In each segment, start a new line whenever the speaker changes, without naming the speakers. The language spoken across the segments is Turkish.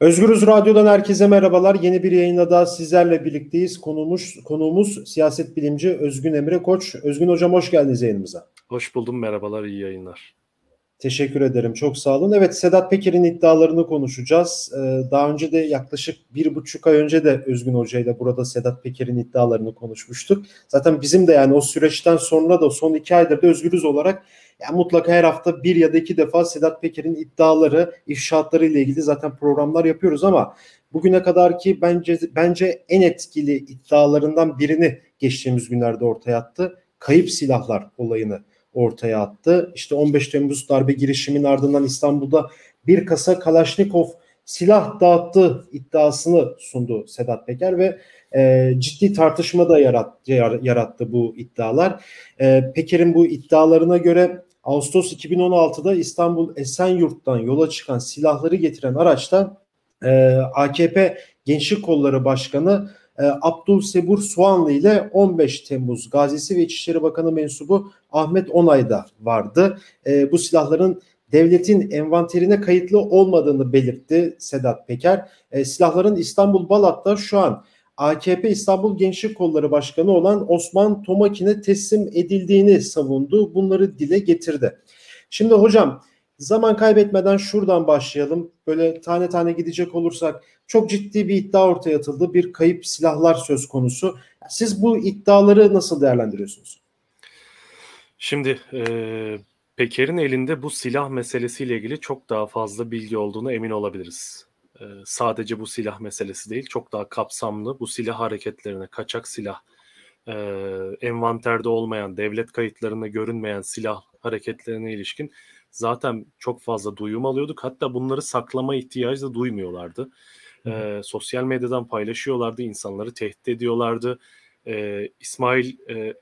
Özgürüz Radyo'dan herkese merhabalar. Yeni bir yayında daha sizlerle birlikteyiz. Konuğumuz, konuğumuz siyaset bilimci Özgün Emre Koç. Özgün Hocam hoş geldiniz yayınımıza.
Hoş buldum, merhabalar, iyi yayınlar.
Teşekkür ederim, çok sağ olun. Evet, Sedat Peker'in iddialarını konuşacağız. Ee, daha önce de yaklaşık bir buçuk ay önce de Özgün Hoca ile burada Sedat Peker'in iddialarını konuşmuştuk. Zaten bizim de yani o süreçten sonra da son iki aydır da Özgürüz olarak yani mutlaka her hafta bir ya da iki defa Sedat Peker'in iddiaları, ifşaatları ile ilgili zaten programlar yapıyoruz ama bugüne kadar ki bence bence en etkili iddialarından birini geçtiğimiz günlerde ortaya attı. Kayıp silahlar olayını ortaya attı. İşte 15 Temmuz darbe girişiminin ardından İstanbul'da bir kasa Kalaşnikov silah dağıttı iddiasını sundu Sedat Peker ve e, ciddi tartışma da yarat, yarattı bu iddialar. E, Peker'in bu iddialarına göre Ağustos 2016'da İstanbul Esenyurt'tan yola çıkan silahları getiren araçta e, AKP Gençlik Kolları Başkanı Abdul Sebur Soğanlı ile 15 Temmuz gazisi ve İçişleri Bakanı mensubu Ahmet Onay da vardı. E, bu silahların devletin envanterine kayıtlı olmadığını belirtti Sedat Peker. E, silahların İstanbul Balat'ta şu an AKP İstanbul Gençlik Kolları Başkanı olan Osman Tomakin'e teslim edildiğini savundu. Bunları dile getirdi. Şimdi hocam zaman kaybetmeden şuradan başlayalım. Böyle tane tane gidecek olursak çok ciddi bir iddia ortaya atıldı. Bir kayıp silahlar söz konusu. Siz bu iddiaları nasıl değerlendiriyorsunuz?
Şimdi e, Peker'in elinde bu silah meselesiyle ilgili çok daha fazla bilgi olduğunu emin olabiliriz. Ee, sadece bu silah meselesi değil çok daha kapsamlı bu silah hareketlerine kaçak silah e, envanterde olmayan devlet kayıtlarında görünmeyen silah hareketlerine ilişkin zaten çok fazla duyum alıyorduk hatta bunları saklama ihtiyacı da duymuyorlardı. E, sosyal medyadan paylaşıyorlardı insanları tehdit ediyorlardı. E, İsmail e,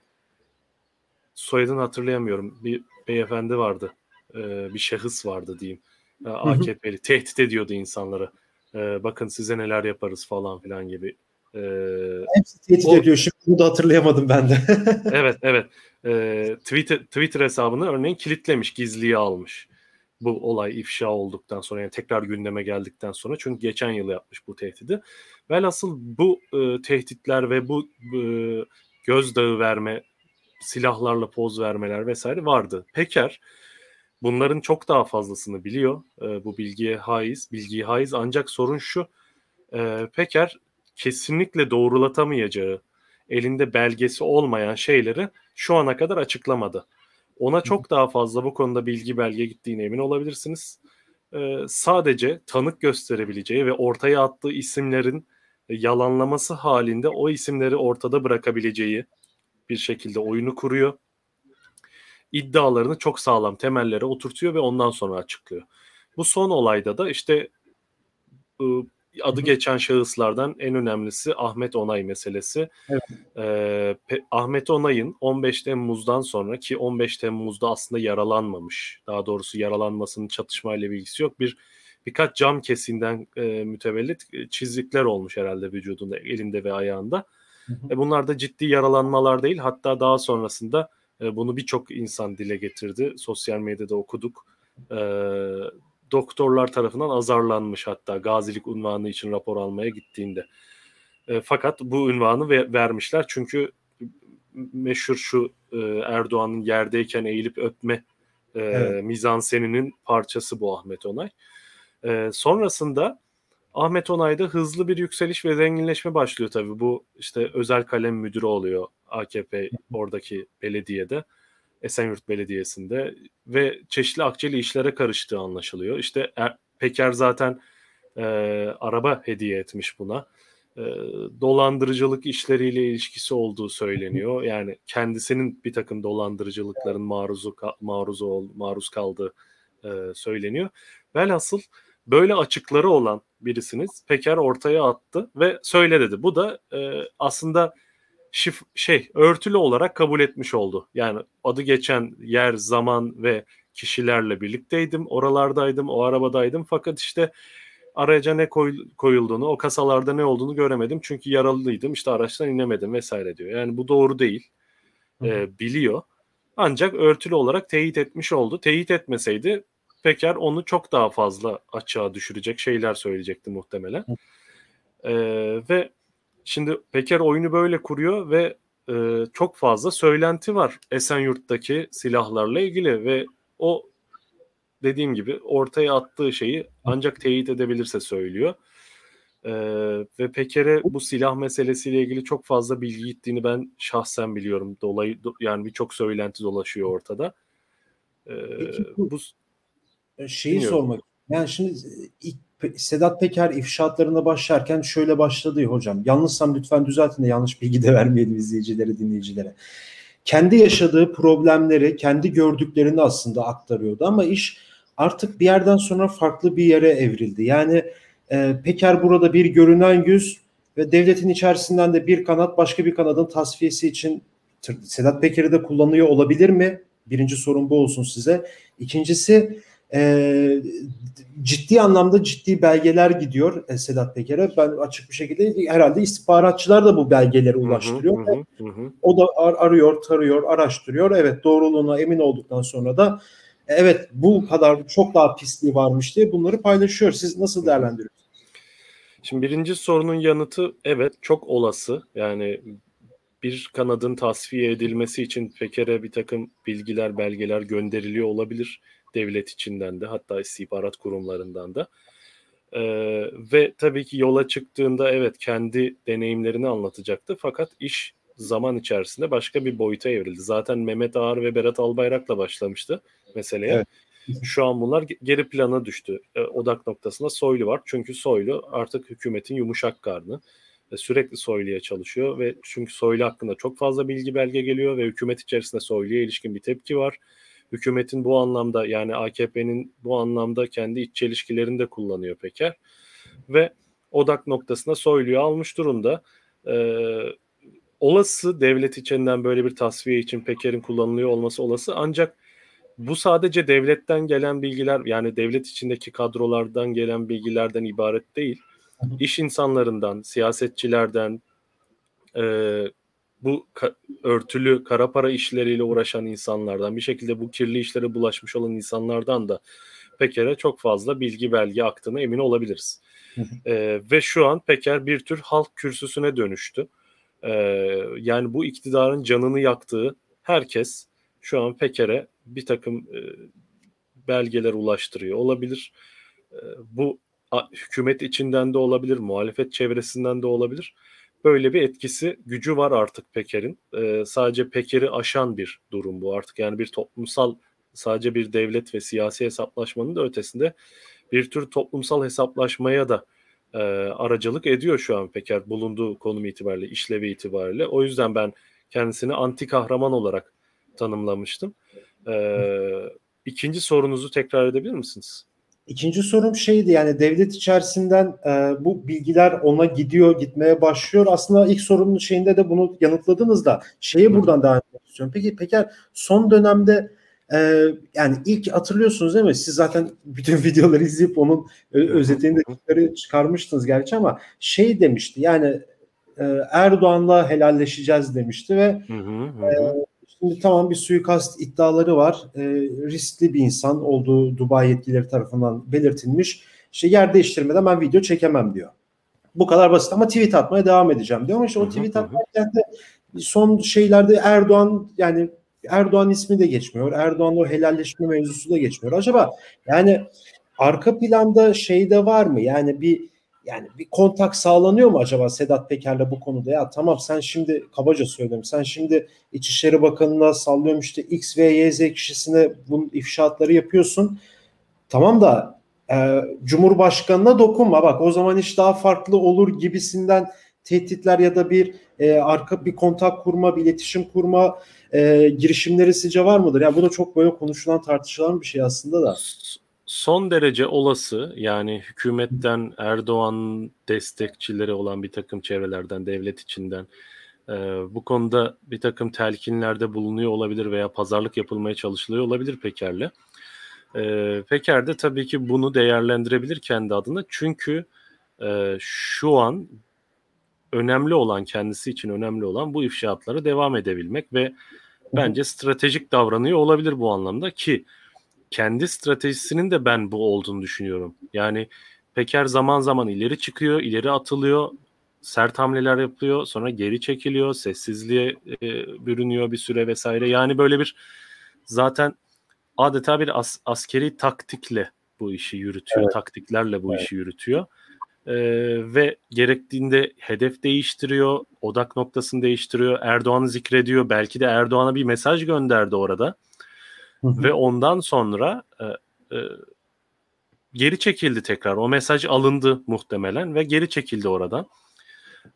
soyadını hatırlayamıyorum bir beyefendi vardı e, bir şahıs vardı diyeyim. AKP'li tehdit ediyordu insanları e, bakın size neler yaparız falan filan gibi.
E, Hepsi tehdit o, ediyor. Şimdi bunu da hatırlayamadım ben de.
evet evet. E, Twitter, Twitter hesabını örneğin kilitlemiş, gizliye almış. Bu olay ifşa olduktan sonra yani tekrar gündeme geldikten sonra çünkü geçen yıl yapmış bu tehdidi. Velhasıl bu e, tehditler ve bu e, gözdağı verme, silahlarla poz vermeler vesaire vardı. Peker Bunların çok daha fazlasını biliyor. E, bu bilgiye haiz, bilgiye haiz. Ancak sorun şu, e, Peker kesinlikle doğrulatamayacağı, elinde belgesi olmayan şeyleri şu ana kadar açıklamadı. Ona çok daha fazla bu konuda bilgi belge gittiğine emin olabilirsiniz. E, sadece tanık gösterebileceği ve ortaya attığı isimlerin yalanlaması halinde o isimleri ortada bırakabileceği bir şekilde oyunu kuruyor iddialarını çok sağlam temellere oturtuyor ve ondan sonra açıklıyor. Bu son olayda da işte adı geçen şahıslardan en önemlisi Ahmet Onay meselesi. Evet. Ee, Ahmet Onay'ın 15 Temmuz'dan sonra ki 15 Temmuz'da aslında yaralanmamış. Daha doğrusu yaralanmasının çatışmayla bilgisi yok. Bir birkaç cam kesinden e, mütevellit çizikler olmuş herhalde vücudunda, elinde ve ayağında. Hı hı. E, bunlar da ciddi yaralanmalar değil. Hatta daha sonrasında e, bunu birçok insan dile getirdi. Sosyal medyada okuduk. E, doktorlar tarafından azarlanmış hatta gazilik unvanı için rapor almaya gittiğinde. E, fakat bu ünvanı ver, vermişler çünkü meşhur şu e, Erdoğan'ın yerdeyken eğilip öpme e, evet. mizanseninin parçası bu Ahmet Onay. E, sonrasında Ahmet Onay'da hızlı bir yükseliş ve zenginleşme başlıyor tabii. Bu işte özel kalem müdürü oluyor AKP oradaki belediyede. Esenyurt Belediyesi'nde ve çeşitli akçeli işlere karıştığı anlaşılıyor. İşte er, Peker zaten e, araba hediye etmiş buna. E, dolandırıcılık işleriyle ilişkisi olduğu söyleniyor. Yani kendisinin bir takım dolandırıcılıkların maruzu maruzu maruz kaldığı e, söyleniyor. Velhasıl böyle açıkları olan birisiniz Peker ortaya attı ve söyle dedi. Bu da e, aslında şif şey örtülü olarak kabul etmiş oldu. Yani adı geçen yer, zaman ve kişilerle birlikteydim. Oralardaydım, o arabadaydım. Fakat işte araca ne koyulduğunu, o kasalarda ne olduğunu göremedim. Çünkü yaralıydım. İşte araçtan inemedim vesaire diyor. Yani bu doğru değil. Ee, biliyor. Ancak örtülü olarak teyit etmiş oldu. Teyit etmeseydi Peker onu çok daha fazla açığa düşürecek şeyler söyleyecekti muhtemelen. Ee, ve şimdi Peker oyunu böyle kuruyor ve e, çok fazla söylenti var Esenyurt'taki silahlarla ilgili ve o dediğim gibi ortaya attığı şeyi ancak teyit edebilirse söylüyor. Ee, ve Peker'e bu silah meselesiyle ilgili çok fazla bilgi gittiğini ben şahsen biliyorum. Dolayı yani birçok söylenti dolaşıyor ortada.
Ee, Peki, bu, bu şeyi bilmiyorum. sormak. Yani şimdi ilk Sedat Peker ifşaatlarına başlarken şöyle başladı hocam. Yanlışsam lütfen düzeltin de yanlış bilgi de vermeyelim izleyicilere, dinleyicilere. Kendi yaşadığı problemleri, kendi gördüklerini aslında aktarıyordu ama iş artık bir yerden sonra farklı bir yere evrildi. Yani e, Peker burada bir görünen yüz ve devletin içerisinden de bir kanat başka bir kanadın tasfiyesi için Sedat Peker'i de kullanıyor olabilir mi? Birinci sorun bu olsun size. İkincisi e, ciddi anlamda ciddi belgeler gidiyor e, Sedat Peker'e. Ben açık bir şekilde herhalde istihbaratçılar da bu belgeleri ulaştırıyor. Hı hı, hı, hı. O da ar- arıyor, tarıyor, araştırıyor. Evet doğruluğuna emin olduktan sonra da evet bu kadar çok daha pisliği varmış diye bunları paylaşıyor. Siz nasıl değerlendiriyorsunuz?
Şimdi birinci sorunun yanıtı evet çok olası. Yani bir kanadın tasfiye edilmesi için Peker'e bir takım bilgiler, belgeler gönderiliyor olabilir devlet içinden de hatta istihbarat kurumlarından da. Ee, ve tabii ki yola çıktığında evet kendi deneyimlerini anlatacaktı fakat iş zaman içerisinde başka bir boyuta evrildi. Zaten Mehmet Ağar ve Berat Albayrak'la başlamıştı meseleye. Evet. Şu an bunlar geri plana düştü. E, odak noktasında Soylu var. Çünkü Soylu artık hükümetin yumuşak karnı. E, sürekli Soylu'ya çalışıyor ve çünkü Soylu hakkında çok fazla bilgi belge geliyor ve hükümet içerisinde Soylu'ya ilişkin bir tepki var hükümetin bu anlamda yani AKP'nin bu anlamda kendi iç çelişkilerini de kullanıyor Peker. Ve odak noktasına Soylu'yu almış durumda. Ee, olası devlet içinden böyle bir tasfiye için Peker'in kullanılıyor olması olası ancak bu sadece devletten gelen bilgiler yani devlet içindeki kadrolardan gelen bilgilerden ibaret değil. İş insanlarından, siyasetçilerden, e, bu ka- örtülü kara para işleriyle uğraşan insanlardan bir şekilde bu kirli işlere bulaşmış olan insanlardan da Peker'e çok fazla bilgi belge aktığına emin olabiliriz. ee, ve şu an Peker bir tür halk kürsüsüne dönüştü. Ee, yani bu iktidarın canını yaktığı herkes şu an Peker'e bir takım e, belgeler ulaştırıyor olabilir. E, bu a, hükümet içinden de olabilir, muhalefet çevresinden de olabilir böyle bir etkisi, gücü var artık Peker'in. E, sadece Peker'i aşan bir durum bu artık. Yani bir toplumsal, sadece bir devlet ve siyasi hesaplaşmanın da ötesinde bir tür toplumsal hesaplaşmaya da e, aracılık ediyor şu an Peker bulunduğu konum itibariyle, işlevi itibariyle. O yüzden ben kendisini anti kahraman olarak tanımlamıştım. E, ikinci sorunuzu tekrar edebilir misiniz?
İkinci sorum şeydi yani devlet içerisinden e, bu bilgiler ona gidiyor, gitmeye başlıyor. Aslında ilk sorunun şeyinde de bunu yanıtladınız da şeyi buradan devam etmek istiyorum. Peki Peker son dönemde e, yani ilk hatırlıyorsunuz değil mi? Siz zaten bütün videoları izleyip onun özetini de çıkarmıştınız gerçi ama şey demişti yani e, Erdoğan'la helalleşeceğiz demişti ve hı hı hı. E, Şimdi tamam bir suikast iddiaları var. E, riskli bir insan olduğu Dubai yetkilileri tarafından belirtilmiş. İşte yer değiştirmeden ben video çekemem diyor. Bu kadar basit ama tweet atmaya devam edeceğim diyor. Ama işte o tweet atmarken de son şeylerde Erdoğan yani Erdoğan ismi de geçmiyor. Erdoğan'la o helalleşme mevzusu da geçmiyor. Acaba yani arka planda şey de var mı? Yani bir yani bir kontak sağlanıyor mu acaba Sedat Peker'le bu konuda? Ya tamam sen şimdi kabaca söylüyorum. Sen şimdi İçişleri Bakanı'na sallıyorum işte X ve Y Z kişisine bu ifşaatları yapıyorsun. Tamam da e, Cumhurbaşkanı'na dokunma bak o zaman iş daha farklı olur gibisinden tehditler ya da bir e, arka bir kontak kurma, bir iletişim kurma e, girişimleri sizce var mıdır? Ya yani bu da çok böyle konuşulan tartışılan bir şey aslında da
son derece olası yani hükümetten Erdoğan destekçileri olan bir takım çevrelerden devlet içinden e, bu konuda bir takım telkinlerde bulunuyor olabilir veya pazarlık yapılmaya çalışılıyor olabilir Peker'le. E, Peker de tabii ki bunu değerlendirebilir kendi adına. Çünkü e, şu an önemli olan kendisi için önemli olan bu ifşaatlara devam edebilmek ve bence stratejik davranıyor olabilir bu anlamda ki kendi stratejisinin de ben bu olduğunu düşünüyorum. Yani Peker zaman zaman ileri çıkıyor, ileri atılıyor, sert hamleler yapıyor, sonra geri çekiliyor, sessizliğe e, bürünüyor bir süre vesaire. Yani böyle bir zaten adeta bir as, askeri taktikle bu işi yürütüyor, evet. taktiklerle bu evet. işi yürütüyor. Ee, ve gerektiğinde hedef değiştiriyor, odak noktasını değiştiriyor, Erdoğan'ı zikrediyor. Belki de Erdoğan'a bir mesaj gönderdi orada. Ve ondan sonra e, e, geri çekildi tekrar. O mesaj alındı muhtemelen ve geri çekildi oradan.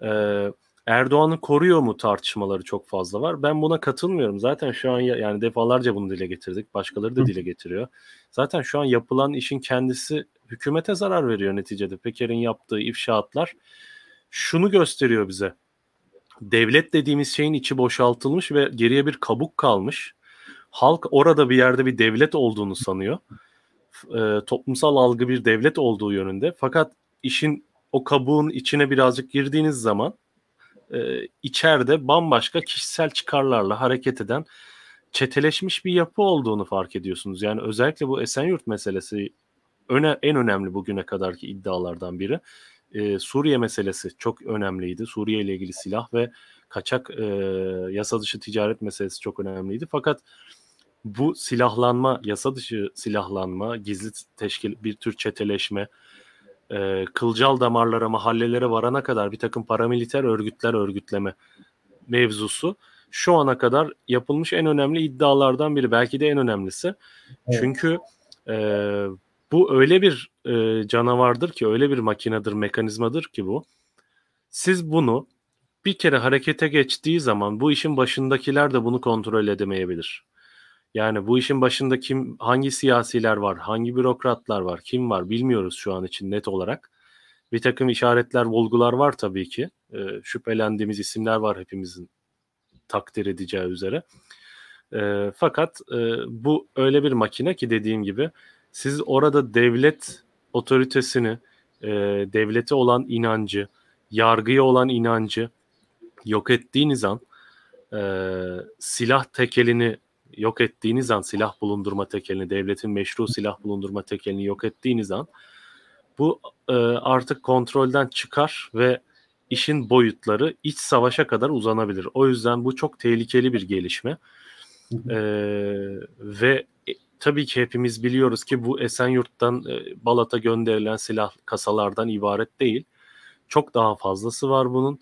Ee, Erdoğan'ı koruyor mu tartışmaları çok fazla var. Ben buna katılmıyorum. Zaten şu an yani defalarca bunu dile getirdik. Başkaları da dile getiriyor. Zaten şu an yapılan işin kendisi hükümete zarar veriyor neticede. Peker'in yaptığı ifşaatlar şunu gösteriyor bize. Devlet dediğimiz şeyin içi boşaltılmış ve geriye bir kabuk kalmış. Halk orada bir yerde bir devlet olduğunu sanıyor. E, toplumsal algı bir devlet olduğu yönünde. Fakat işin o kabuğun içine birazcık girdiğiniz zaman e, içeride bambaşka kişisel çıkarlarla hareket eden çeteleşmiş bir yapı olduğunu fark ediyorsunuz. Yani özellikle bu Esenyurt meselesi öne, en önemli bugüne kadarki iddialardan biri. Ee, Suriye meselesi çok önemliydi. Suriye ile ilgili silah ve kaçak e, yasa dışı ticaret meselesi çok önemliydi. Fakat bu silahlanma, yasa dışı silahlanma, gizli teşkil, bir tür çeteleşme, e, kılcal damarlara, mahallelere varana kadar bir takım paramiliter örgütler örgütleme mevzusu şu ana kadar yapılmış en önemli iddialardan biri. Belki de en önemlisi. Evet. Çünkü e, bu öyle bir e, canavardır ki, öyle bir makinedir, mekanizmadır ki bu. Siz bunu bir kere harekete geçtiği zaman bu işin başındakiler de bunu kontrol edemeyebilir. Yani bu işin başında kim, hangi siyasiler var, hangi bürokratlar var, kim var bilmiyoruz şu an için net olarak. Bir takım işaretler, bulgular var tabii ki. E, şüphelendiğimiz isimler var hepimizin takdir edeceği üzere. E, fakat e, bu öyle bir makine ki dediğim gibi siz orada devlet otoritesini, e, devlete olan inancı, yargıya olan inancı yok ettiğiniz an e, silah tekelini yok ettiğiniz an silah bulundurma tekelini, devletin meşru silah bulundurma tekelini yok ettiğiniz an bu e, artık kontrolden çıkar ve işin boyutları iç savaşa kadar uzanabilir. O yüzden bu çok tehlikeli bir gelişme. E, ve e, tabii ki hepimiz biliyoruz ki bu Esenyurt'tan e, Balat'a gönderilen silah kasalardan ibaret değil. Çok daha fazlası var bunun.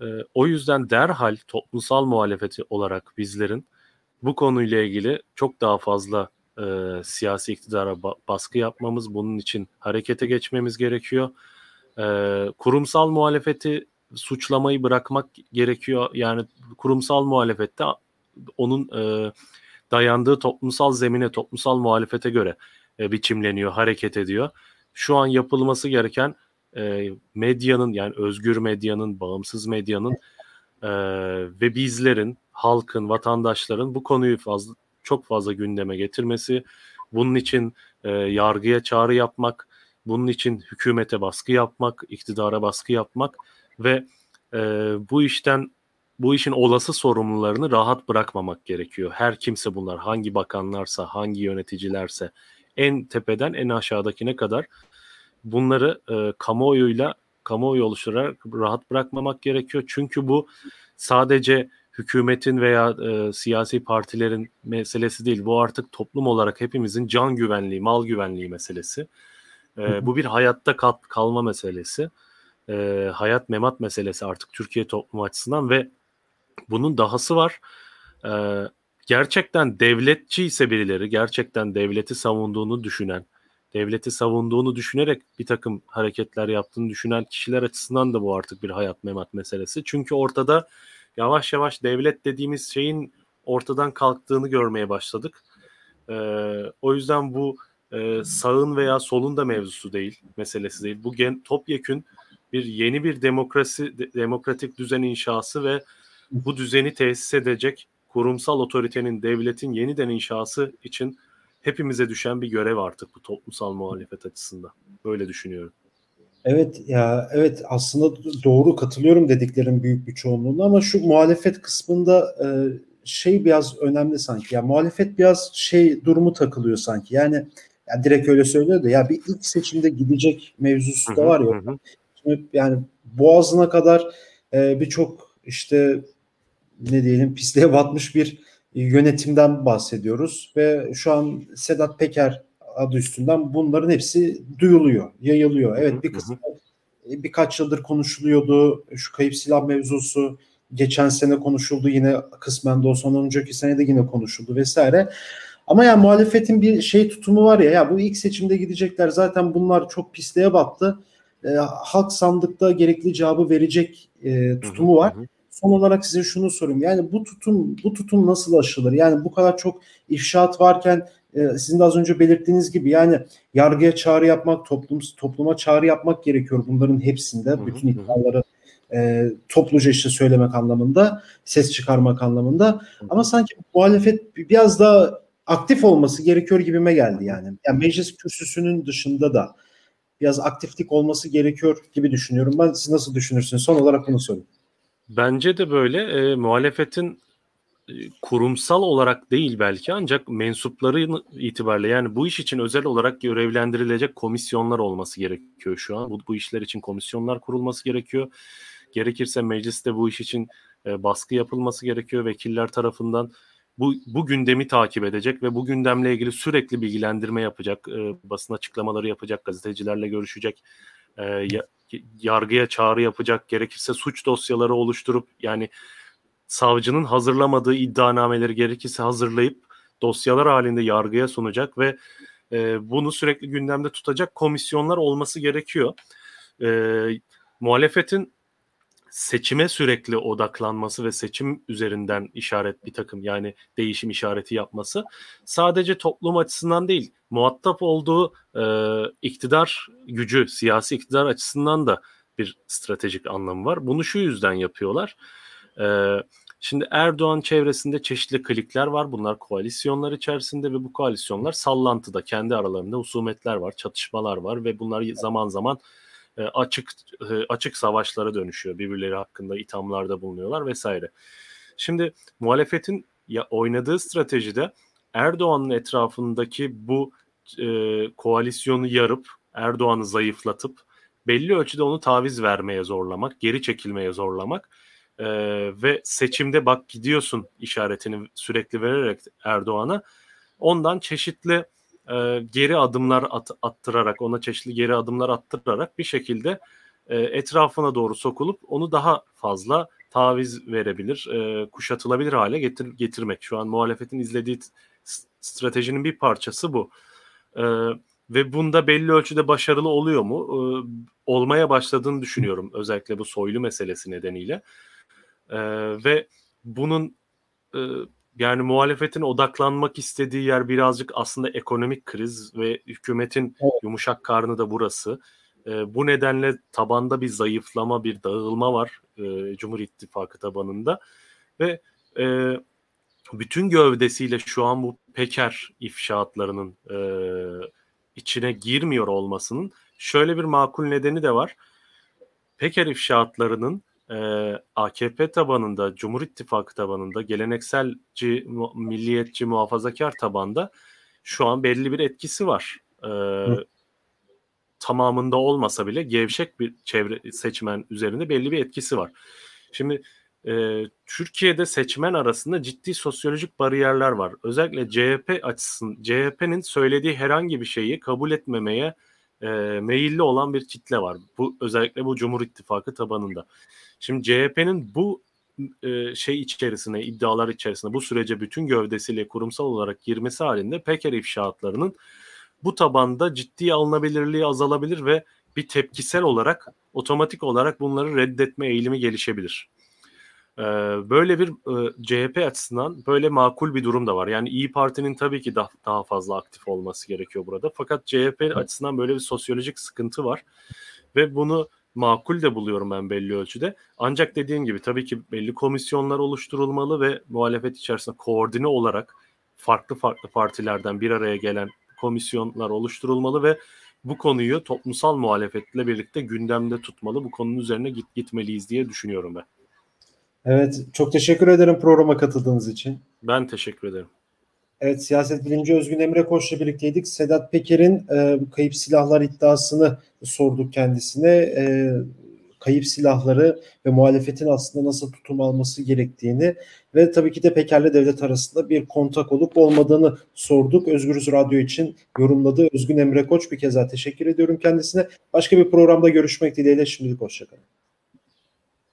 E, o yüzden derhal toplumsal muhalefeti olarak bizlerin bu konuyla ilgili çok daha fazla e, siyasi iktidara ba- baskı yapmamız, bunun için harekete geçmemiz gerekiyor. E, kurumsal muhalefeti suçlamayı bırakmak gerekiyor. Yani kurumsal muhalefette onun e, dayandığı toplumsal zemine, toplumsal muhalefete göre e, biçimleniyor, hareket ediyor. Şu an yapılması gereken e, medyanın yani özgür medyanın, bağımsız medyanın e, ve bizlerin halkın, vatandaşların bu konuyu fazla çok fazla gündeme getirmesi, bunun için e, yargıya çağrı yapmak, bunun için hükümete baskı yapmak, iktidara baskı yapmak ve e, bu işten bu işin olası sorumlularını rahat bırakmamak gerekiyor. Her kimse bunlar hangi bakanlarsa, hangi yöneticilerse en tepeden en aşağıdakine kadar bunları e, kamuoyuyla kamuoyu oluşturarak rahat bırakmamak gerekiyor. Çünkü bu sadece hükümetin veya e, siyasi partilerin meselesi değil. Bu artık toplum olarak hepimizin can güvenliği, mal güvenliği meselesi. E, bu bir hayatta kal- kalma meselesi. E, hayat memat meselesi artık Türkiye toplumu açısından ve bunun dahası var. E, gerçekten devletçi ise birileri, gerçekten devleti savunduğunu düşünen, devleti savunduğunu düşünerek bir takım hareketler yaptığını düşünen kişiler açısından da bu artık bir hayat memat meselesi. Çünkü ortada yavaş yavaş devlet dediğimiz şeyin ortadan kalktığını görmeye başladık. E, o yüzden bu e, sağın veya solun da mevzusu değil, meselesi değil. Bu gen, topyekün bir yeni bir demokrasi, de, demokratik düzen inşası ve bu düzeni tesis edecek kurumsal otoritenin, devletin yeniden inşası için hepimize düşen bir görev artık bu toplumsal muhalefet açısından. Böyle düşünüyorum.
Evet ya evet aslında doğru katılıyorum dediklerin büyük bir çoğunluğuna ama şu muhalefet kısmında e, şey biraz önemli sanki. Ya muhalefet biraz şey durumu takılıyor sanki. Yani, yani direkt öyle söylüyor da ya bir ilk seçimde gidecek mevzusu da var ya. Hı. Şimdi yani boğazına kadar e, birçok işte ne diyelim pisliğe batmış bir yönetimden bahsediyoruz ve şu an Sedat Peker adı üstünden bunların hepsi duyuluyor, yayılıyor. Evet bir kısmı birkaç yıldır konuşuluyordu. Şu kayıp silah mevzusu geçen sene konuşuldu yine kısmen de olsa önceki sene de yine konuşuldu vesaire. Ama ya yani muhalefetin bir şey tutumu var ya ya bu ilk seçimde gidecekler zaten bunlar çok pisliğe battı. E, halk sandıkta gerekli cevabı verecek e, tutumu var. Son olarak size şunu sorayım. Yani bu tutum bu tutum nasıl aşılır? Yani bu kadar çok ifşaat varken e, sizin de az önce belirttiğiniz gibi yani yargıya çağrı yapmak, toplum topluma çağrı yapmak gerekiyor bunların hepsinde. Hı hı, bütün iddiaları e, topluca işte söylemek anlamında, ses çıkarmak anlamında. Hı. Ama sanki muhalefet biraz daha aktif olması gerekiyor gibime geldi yani. Yani meclis kürsüsünün dışında da biraz aktiflik olması gerekiyor gibi düşünüyorum. Ben siz nasıl düşünürsünüz? Son olarak bunu sorayım.
Bence de böyle. E, muhalefetin kurumsal olarak değil belki ancak mensupları itibariyle yani bu iş için özel olarak görevlendirilecek komisyonlar olması gerekiyor şu an. Bu, bu işler için komisyonlar kurulması gerekiyor. Gerekirse mecliste bu iş için e, baskı yapılması gerekiyor vekiller tarafından. Bu, bu gündemi takip edecek ve bu gündemle ilgili sürekli bilgilendirme yapacak, e, basın açıklamaları yapacak, gazetecilerle görüşecek, e, ya, yargıya çağrı yapacak, gerekirse suç dosyaları oluşturup yani savcının hazırlamadığı iddianameleri gerekirse hazırlayıp dosyalar halinde yargıya sunacak ve e, bunu sürekli gündemde tutacak komisyonlar olması gerekiyor. E, muhalefetin seçime sürekli odaklanması ve seçim üzerinden işaret bir takım yani değişim işareti yapması sadece toplum açısından değil muhatap olduğu e, iktidar gücü siyasi iktidar açısından da bir stratejik anlamı var. Bunu şu yüzden yapıyorlar. E, şimdi Erdoğan çevresinde çeşitli klikler var. Bunlar koalisyonlar içerisinde ve bu koalisyonlar sallantıda. Kendi aralarında husumetler var, çatışmalar var ve bunlar zaman zaman e, açık e, açık savaşlara dönüşüyor. Birbirleri hakkında ithamlarda bulunuyorlar vesaire. Şimdi muhalefetin ya oynadığı stratejide Erdoğan'ın etrafındaki bu e, koalisyonu yarıp Erdoğan'ı zayıflatıp belli ölçüde onu taviz vermeye zorlamak, geri çekilmeye zorlamak e, ve seçimde bak gidiyorsun işaretini sürekli vererek Erdoğan'a ondan çeşitli e, geri adımlar at, attırarak ona çeşitli geri adımlar attırarak bir şekilde e, etrafına doğru sokulup onu daha fazla taviz verebilir, e, kuşatılabilir hale getir, getirmek. Şu an muhalefetin izlediği stratejinin bir parçası bu. E, ve bunda belli ölçüde başarılı oluyor mu? E, olmaya başladığını düşünüyorum özellikle bu soylu meselesi nedeniyle. E, ve bunun e, yani muhalefetin odaklanmak istediği yer birazcık aslında ekonomik kriz ve hükümetin yumuşak karnı da burası. E, bu nedenle tabanda bir zayıflama, bir dağılma var e, Cumhur İttifakı tabanında ve e, bütün gövdesiyle şu an bu Peker ifşaatlarının e, içine girmiyor olmasının şöyle bir makul nedeni de var. Peker ifşaatlarının e, AKP tabanında, Cumhur İttifakı tabanında, gelenekselci, milliyetçi, muhafazakar tabanda şu an belli bir etkisi var. E, tamamında olmasa bile gevşek bir çevre seçmen üzerinde belli bir etkisi var. Şimdi e, Türkiye'de seçmen arasında ciddi sosyolojik bariyerler var. Özellikle CHP açısından CHP'nin söylediği herhangi bir şeyi kabul etmemeye e, meyilli olan bir kitle var. Bu özellikle bu Cumhur İttifakı tabanında. Şimdi CHP'nin bu e, şey içerisine, iddialar içerisine bu sürece bütün gövdesiyle kurumsal olarak girmesi halinde Peker ifşaatlarının bu tabanda ciddi alınabilirliği azalabilir ve bir tepkisel olarak otomatik olarak bunları reddetme eğilimi gelişebilir. Ee, böyle bir e, CHP açısından böyle makul bir durum da var. Yani İyi Parti'nin tabii ki daha, daha fazla aktif olması gerekiyor burada. Fakat CHP açısından böyle bir sosyolojik sıkıntı var. Ve bunu makul de buluyorum ben belli ölçüde. Ancak dediğim gibi tabii ki belli komisyonlar oluşturulmalı ve muhalefet içerisinde koordine olarak farklı farklı partilerden bir araya gelen komisyonlar oluşturulmalı ve bu konuyu toplumsal muhalefetle birlikte gündemde tutmalı. Bu konunun üzerine git gitmeliyiz diye düşünüyorum ben.
Evet, çok teşekkür ederim programa katıldığınız için.
Ben teşekkür ederim.
Evet, siyaset bilimci Özgün Emre Koç'la birlikteydik. Sedat Peker'in e, kayıp silahlar iddiasını sorduk kendisine. E, kayıp silahları ve muhalefetin aslında nasıl tutum alması gerektiğini ve tabii ki de Peker'le devlet arasında bir kontak olup olmadığını sorduk. Özgürüz Radyo için yorumladı Özgün Emre Koç bir kez daha teşekkür ediyorum kendisine. Başka bir programda görüşmek dileğiyle şimdilik hoşçakalın.